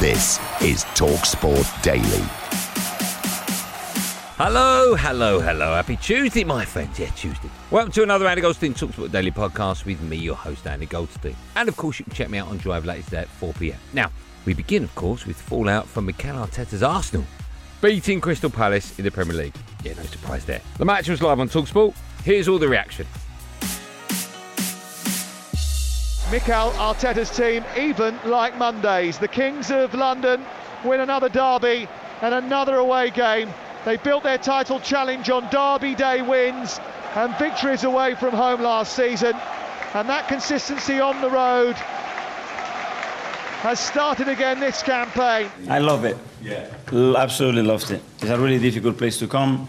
This is TalkSport Daily. Hello, hello, hello. Happy Tuesday, my friends. Yeah, Tuesday. Welcome to another Andy Goldstein Talksport Daily podcast with me, your host, Andy Goldstein. And of course, you can check me out on Drive later today at 4 pm. Now, we begin, of course, with fallout from Mikel Arteta's Arsenal beating Crystal Palace in the Premier League. Yeah, no surprise there. The match was live on Talksport. Here's all the reaction. Mikel Arteta's team, even like Mondays. The Kings of London win another derby and another away game. They built their title challenge on Derby Day wins and victories away from home last season. And that consistency on the road has started again this campaign. I love it. Yeah. Absolutely loved it. It's a really difficult place to come.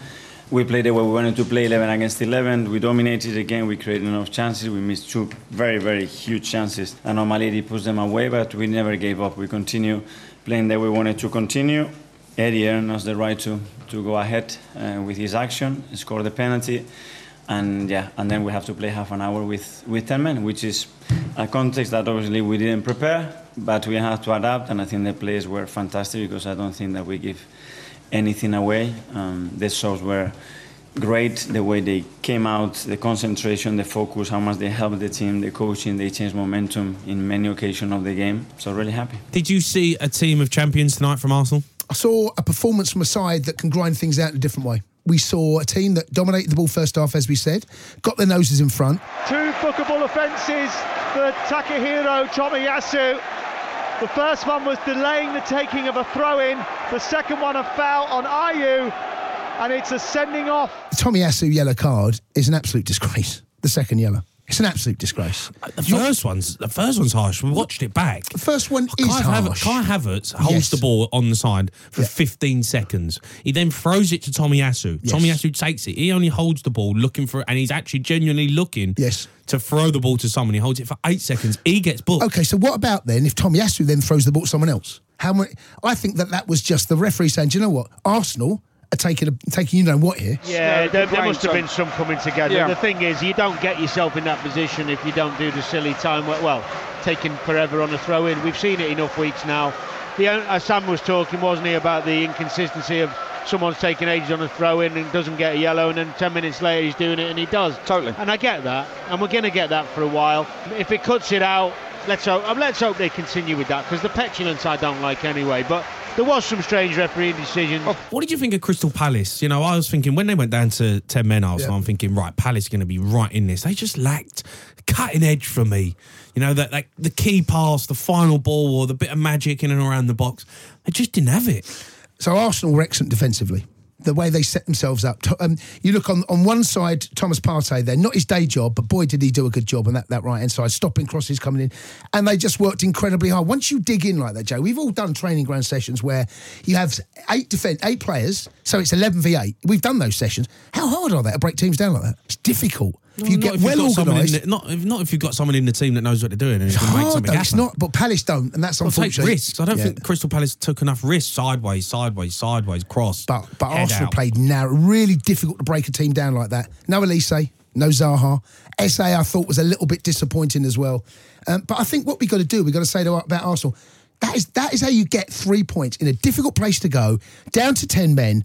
We played the way we wanted to play 11 against 11. We dominated again. We created enough chances. We missed two very, very huge chances. And normally he puts them away, but we never gave up. We continue playing the way we wanted to continue. Eddie earned us the right to, to go ahead uh, with his action, score the penalty. And yeah, and then we have to play half an hour with, with 10 men, which is a context that obviously we didn't prepare, but we have to adapt. And I think the players were fantastic because I don't think that we give anything away. Um, the shows were great, the way they came out, the concentration, the focus, how much they helped the team, the coaching, they changed momentum in many occasions of the game. So really happy. Did you see a team of champions tonight from Arsenal? I saw a performance from a side that can grind things out in a different way. We saw a team that dominated the ball first half, as we said, got their noses in front. Two bookable offences for Takahiro Tomiyasu. The first one was delaying the taking of a throw in, the second one a foul on Ayew, and it's a sending off. Tommy Tomiyasu yellow card is an absolute disgrace. The second yellow. It's an absolute disgrace. Uh, the first one's the first one's harsh. We watched it back. The first one is Kai, harsh. Kai Havertz holds Yes. the ball on the side for Yeah. 15 seconds. He then throws it to Tomiyasu. Yes. Tomiyasu takes it. He only holds the ball looking for it, and he's actually genuinely looking Yes. to throw the ball to someone. He holds it for eight seconds. He gets booked. Okay, so what about then if Tomiyasu then throws the ball to someone else? How many? I think that that was just the referee saying, Do you know what? Arsenal are taking a, taking you know what here. Yeah, there, there must have been some coming together. Yeah. The thing is, you don't get yourself in that position if you don't do the silly time. Well, well taking forever on a throw in. We've seen it enough weeks now. The, uh, Sam was talking, wasn't he, about the inconsistency of someone's taking ages on a throw in and doesn't get a yellow, and then 10 minutes later he's doing it and he does. Totally. And I get that, and we're going to get that for a while. If it cuts it out, let's hope, uh, let's hope they continue with that because the petulance I don't like anyway. But there was some strange refereeing decisions. Oh, what did you think of Crystal Palace? You know, I was thinking when they went down to 10 men, Arsenal, Yeah. I'm thinking, right, Palace are going to be right in this. They just lacked cutting edge for me. You know, that like the key pass, the final ball, or the bit of magic in and around the box. They just didn't have it. So Arsenal were excellent defensively. The way they set themselves up. Um, you look on on one side, Thomas Partey there, not his day job, but boy did he do a good job on that, that right hand side, stopping crosses coming in. And they just worked incredibly hard. Once you dig in like that, Joe, we've all done training ground sessions where you have eight defend eight players, so it's eleven v eight. We've done those sessions. How hard are they to break teams down like that? It's difficult. If you get if well got someone in organised, the- not, if, not if you've got someone in the team that knows what they're doing and it's hard though. It's not, but Palace don't, and that's Well, unfortunate. risks. I don't Yeah. think Crystal Palace took enough risks sideways, sideways, sideways, cross. But but Arsenal out. played narrow, really difficult to break a team down like that. No Olise, no Zaha. Eze I thought was a little bit disappointing as well. Um, but I think what we got to do, we got to say to, about Arsenal. That is that is how you get three points in a difficult place to go, down to ten men.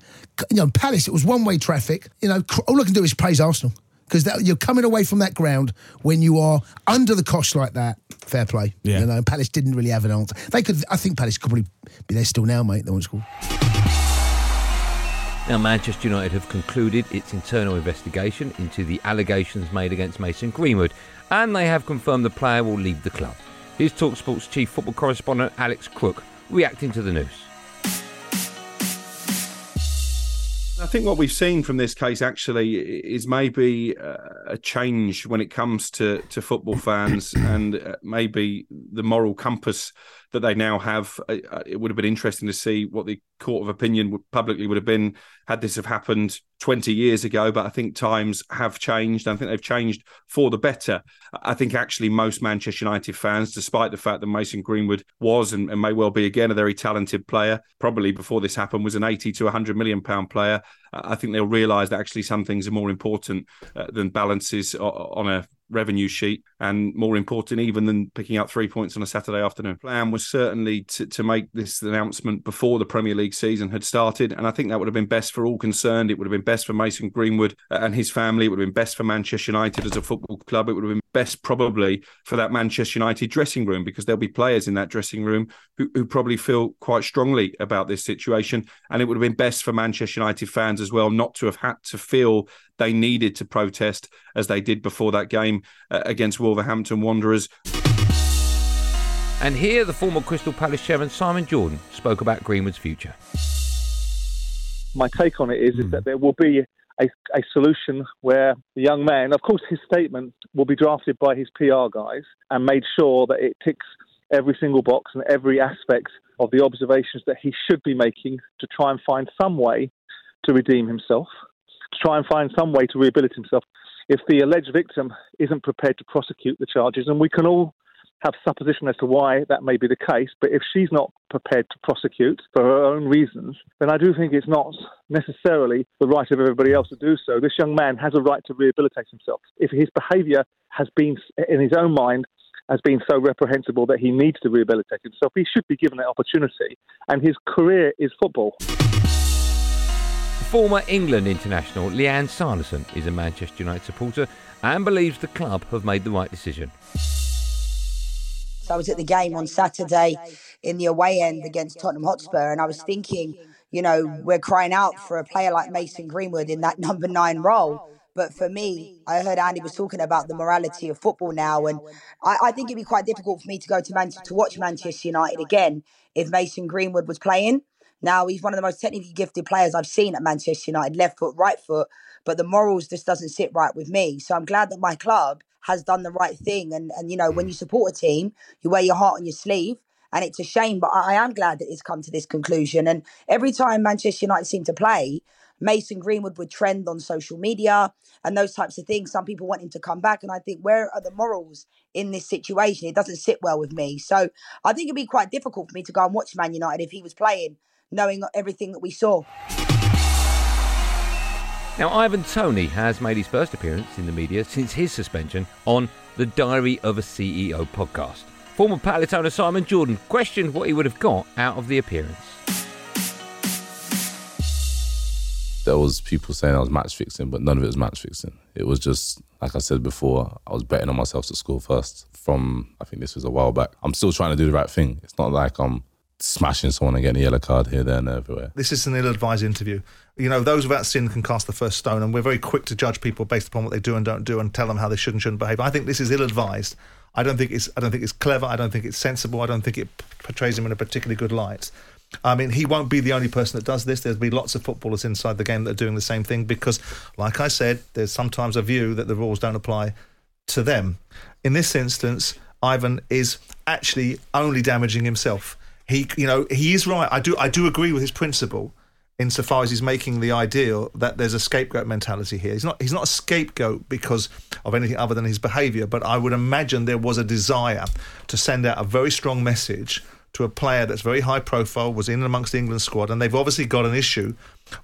You know, Palace. It was one way traffic. You know, all I can do is praise Arsenal. Because you're coming away from that ground when you are under the cosh like that. Fair play. Yeah. You know, Palace didn't really have an answer. They could. I think Palace could probably be there still now, mate. They won't score. Now, Manchester United have concluded its internal investigation into the allegations made against Mason Greenwood, and they have confirmed the player will leave the club. Here's Talksport's chief football correspondent Alex Crook reacting to the news. I think what we've seen from this case actually is maybe uh, a change when it comes to, to football fans and uh, maybe the moral compass that they now have. Uh, it would have been interesting to see what the court of opinion publicly would have been had this have happened 20 years ago. But I think times have changed. I think they've changed for the better. I think actually most Manchester United fans, despite the fact that Mason Greenwood was and, and may well be again a very talented player, probably before this happened was an 80 to 100 million pound player. I think they'll realise that actually some things are more important uh, than balances on a revenue sheet and more important even than picking up three points on a Saturday afternoon. Plan was certainly to, to make this announcement before the Premier League season had started and I think that would have been best for all concerned. It would have been best for Mason Greenwood and his family. It would have been best for Manchester United as a football club. It would have been best probably for that Manchester United dressing room because there'll be players in that dressing room who, who probably feel quite strongly about this situation and it would have been best for Manchester United fans as well not to have had to feel they needed to protest as they did before that game uh, against Wolverhampton Wanderers. And here, the former Crystal Palace chairman Simon Jordan spoke about Greenwood's future. My take on it is, mm. is that there will be a, a solution where the young man, of course, his statement will be drafted by his PR guys and made sure that it ticks every single box and every aspect of the observations that he should be making to try and find some way to redeem himself to try and find some way to rehabilitate himself. If the alleged victim isn't prepared to prosecute the charges, and we can all have supposition as to why that may be the case, but if she's not prepared to prosecute for her own reasons, then I do think it's not necessarily the right of everybody else to do so. This young man has a right to rehabilitate himself. If his behaviour has been, in his own mind, has been so reprehensible that he needs to rehabilitate himself, he should be given that opportunity. And his career is football. Former England international Lianne Sanderson is a Manchester United supporter and believes the club have made the right decision. So I was at the game on Saturday in the away end against Tottenham Hotspur, and I was thinking, you know, we're crying out for a player like Mason Greenwood in that number nine role. But for me, I heard Andy was talking about the morality of football now, and I, I think it'd be quite difficult for me to go to Manchester to watch Manchester United again if Mason Greenwood was playing. Now he's one of the most technically gifted players I've seen at Manchester United, left foot, right foot, but the morals just doesn't sit right with me. So I'm glad that my club has done the right thing. And and you know, when you mm. support a team, you wear your heart on your sleeve. And it's a shame, but I, I am glad that it's come to this conclusion. And every time Manchester United seem to play, Mason Greenwood would trend on social media and those types of things. Some people want him to come back. And I think, where are the morals in this situation? It doesn't sit well with me. So I think it'd be quite difficult for me to go and watch Man United if he was playing knowing everything that we saw. Now, Ivan Toney has made his first appearance in the media since his suspension on the Diary of a CEO podcast. Former Palace owner Simon Jordan questioned what he would have got out of the appearance. There was people saying I was match fixing, but none of it was match fixing. It was just, like I said before, I was betting on myself to score first. From I think this was a while back. I'm still trying to do the right thing. It's not like I'm smashing someone and getting a yellow card here, there, and everywhere. This is an ill-advised interview. You know, those without sin can cast the first stone, and we're very quick to judge people based upon what they do and don't do, and tell them how they should and shouldn't behave. I think this is ill-advised. I don't think it's. I don't think it's clever. I don't think it's sensible. I don't think it portrays him in a particularly good light. I mean, he won't be the only person that does this. There'll be lots of footballers inside the game that are doing the same thing because, like I said, there's sometimes a view that the rules don't apply to them. In this instance, Ivan is actually only damaging himself he you know he is right. I do I do agree with his principle insofar as he's making the ideal that there's a scapegoat mentality here. He's not he's not a scapegoat because of anything other than his behaviour, but I would imagine there was a desire to send out a very strong message to a player that's very high profile, was in amongst the England squad, and they've obviously got an issue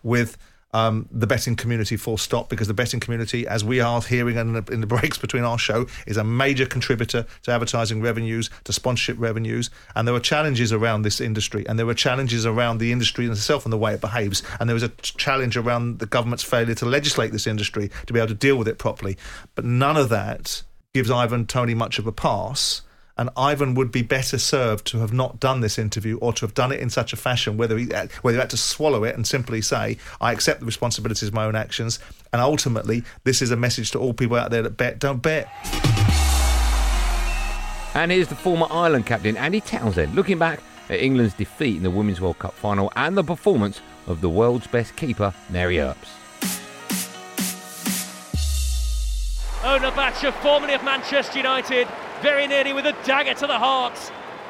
with um, the betting community full stop because the betting community, as we are hearing in the, in the breaks between our show, is a major contributor to advertising revenues, to sponsorship revenues. And there are challenges around this industry, and there are challenges around the industry itself and the way it behaves. And there is a challenge around the government's failure to legislate this industry to be able to deal with it properly. But none of that gives Ivan Toney much of a pass and Ivan would be better served to have not done this interview or to have done it in such a fashion whether he uh, whether he had to swallow it and simply say I accept the responsibilities of my own actions and ultimately this is a message to all people out there that bet don't bet. And here's the former Ireland captain Andy Townsend looking back at England's defeat in the Women's World Cup final and the performance of the world's best keeper Mary Earps Ona Batlle, formerly of Manchester United, very nearly with a dagger to the heart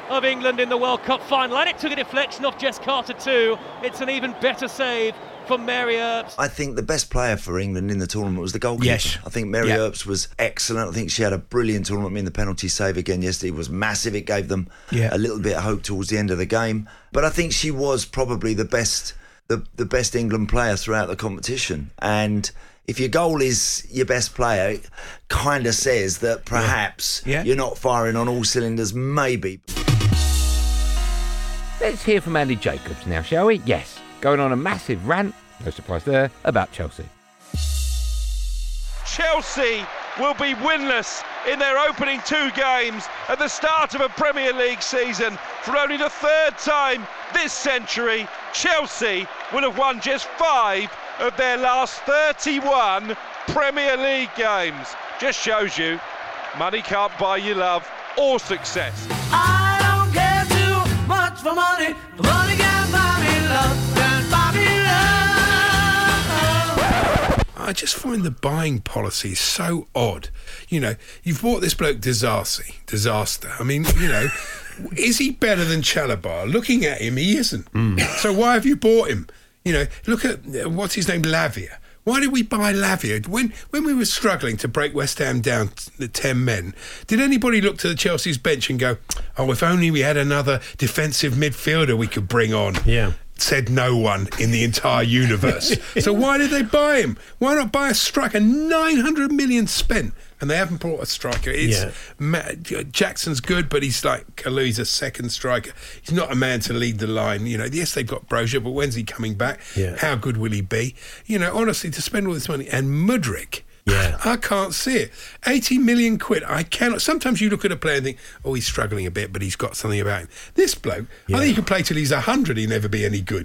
of England in the World Cup final. And it took a deflection off Jess Carter too. It's an even better save from Mary Earps. I think the best player for England in the tournament was the goalkeeper. Yes. I think Mary Yeah. Earps was excellent. I think she had a brilliant tournament. I mean, the penalty save again yesterday was massive. It gave them Yeah. a little bit of hope towards the end of the game. But I think she was probably the best, the, the best England player throughout the competition. And if your goal is your best player, it kind of says that perhaps Yeah. you're not firing on all cylinders. Maybe. Let's hear from Andy Jacobs now, shall we? Yes, going on a massive rant, no surprise there, about Chelsea. Chelsea will be winless in their opening two games at the start of a Premier League season. For only the third time this century, Chelsea will have won just five of their last 31 Premier League games. Just shows you money can't buy you love or success. I don't care too much for money. Money can buy me love. Can buy me love. I just find the buying policy so odd. You know, you've bought this bloke Disaster. Disaster. I mean, you know, is he better than Chalobah? Looking at him, he isn't. Hmm. So why have you bought him? You know, look at uh, what's his name, Lavia. Why did we buy Lavia when when we were struggling to break West Ham down the ten men? Did anybody look to the Chelsea's bench and go, "Oh, if only we had another defensive midfielder we could bring on"? Yeah. Said no one in the entire universe. so why did they buy him? Why not buy a striker? Nine hundred million spent, and they haven't brought a striker. It's Yeah. Ma- Jackson's good, but he's like. He's a second striker. He's not a man to lead the line. You know, yes, they've got Broja, but when's he coming back? Yeah. How good will he be? You know, honestly, to spend all this money and Mudryk. Yeah. I can't see it. 80 million quid. I cannot. Sometimes you look at a player and think, oh, he's struggling a bit, but he's got something about him. This bloke, I think he could play till he's 100, he'll never be any good.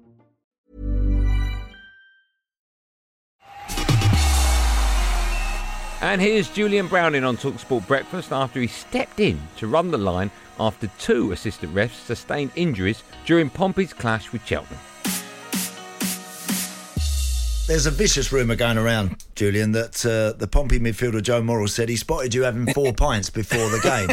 And here's Julian Browning on Talksport Breakfast after he stepped in to run the line after two assistant refs sustained injuries during Pompey's clash with Cheltenham. There's a vicious rumour going around, Julian, that uh, the Pompey midfielder Joe Morrell said he spotted you having four pints before the game.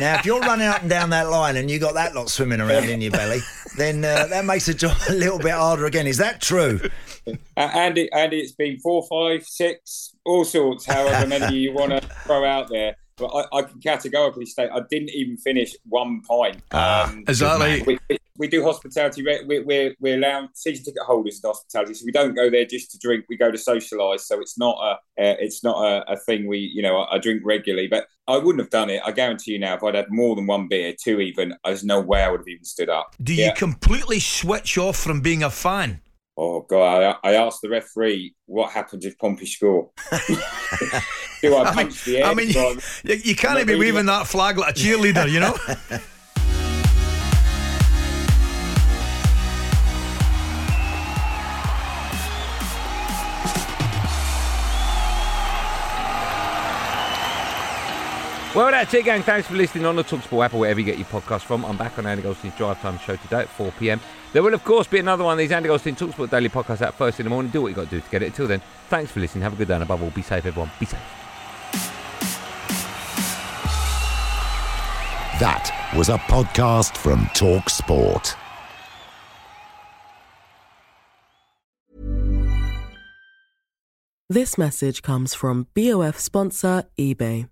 now, if you're running up and down that line and you got that lot swimming around in your belly, then uh, that makes the job a little bit harder again. Is that true? Uh, Andy, Andy, it's been four, five, six, all sorts, however many you want to throw out there. But I, I can categorically state I didn't even finish one pint. Ah, exactly. We, we, do hospitality. We're, we're, we're allowed season ticket holders in hospitality, so we don't go there just to drink. We go to socialise. So it's not a uh, it's not a, a thing we you know I, I drink regularly. But I wouldn't have done it. I guarantee you now, if I'd had more than one beer, two even, there's no way I would have even stood up. Do Yeah. you completely switch off from being a fan? Oh God! I, I asked the referee what happens if Pompey score. Do I I mean, the air? I mean, you, you can't be waving that flag like a cheerleader, you know? Well, that's it, gang. Thanks for listening on the Talksport app or wherever you get your podcast from. I'm back on Andy Goldstein's Drive Time show today at 4 p.m. There will, of course, be another one of these Andy Goldstein Talksport daily podcasts out first in the morning. Do what you got to do to get it. Until then, thanks for listening. Have a good day, and above all, be safe, everyone. Be safe. That was a podcast from Talksport. This message comes from BOF sponsor eBay.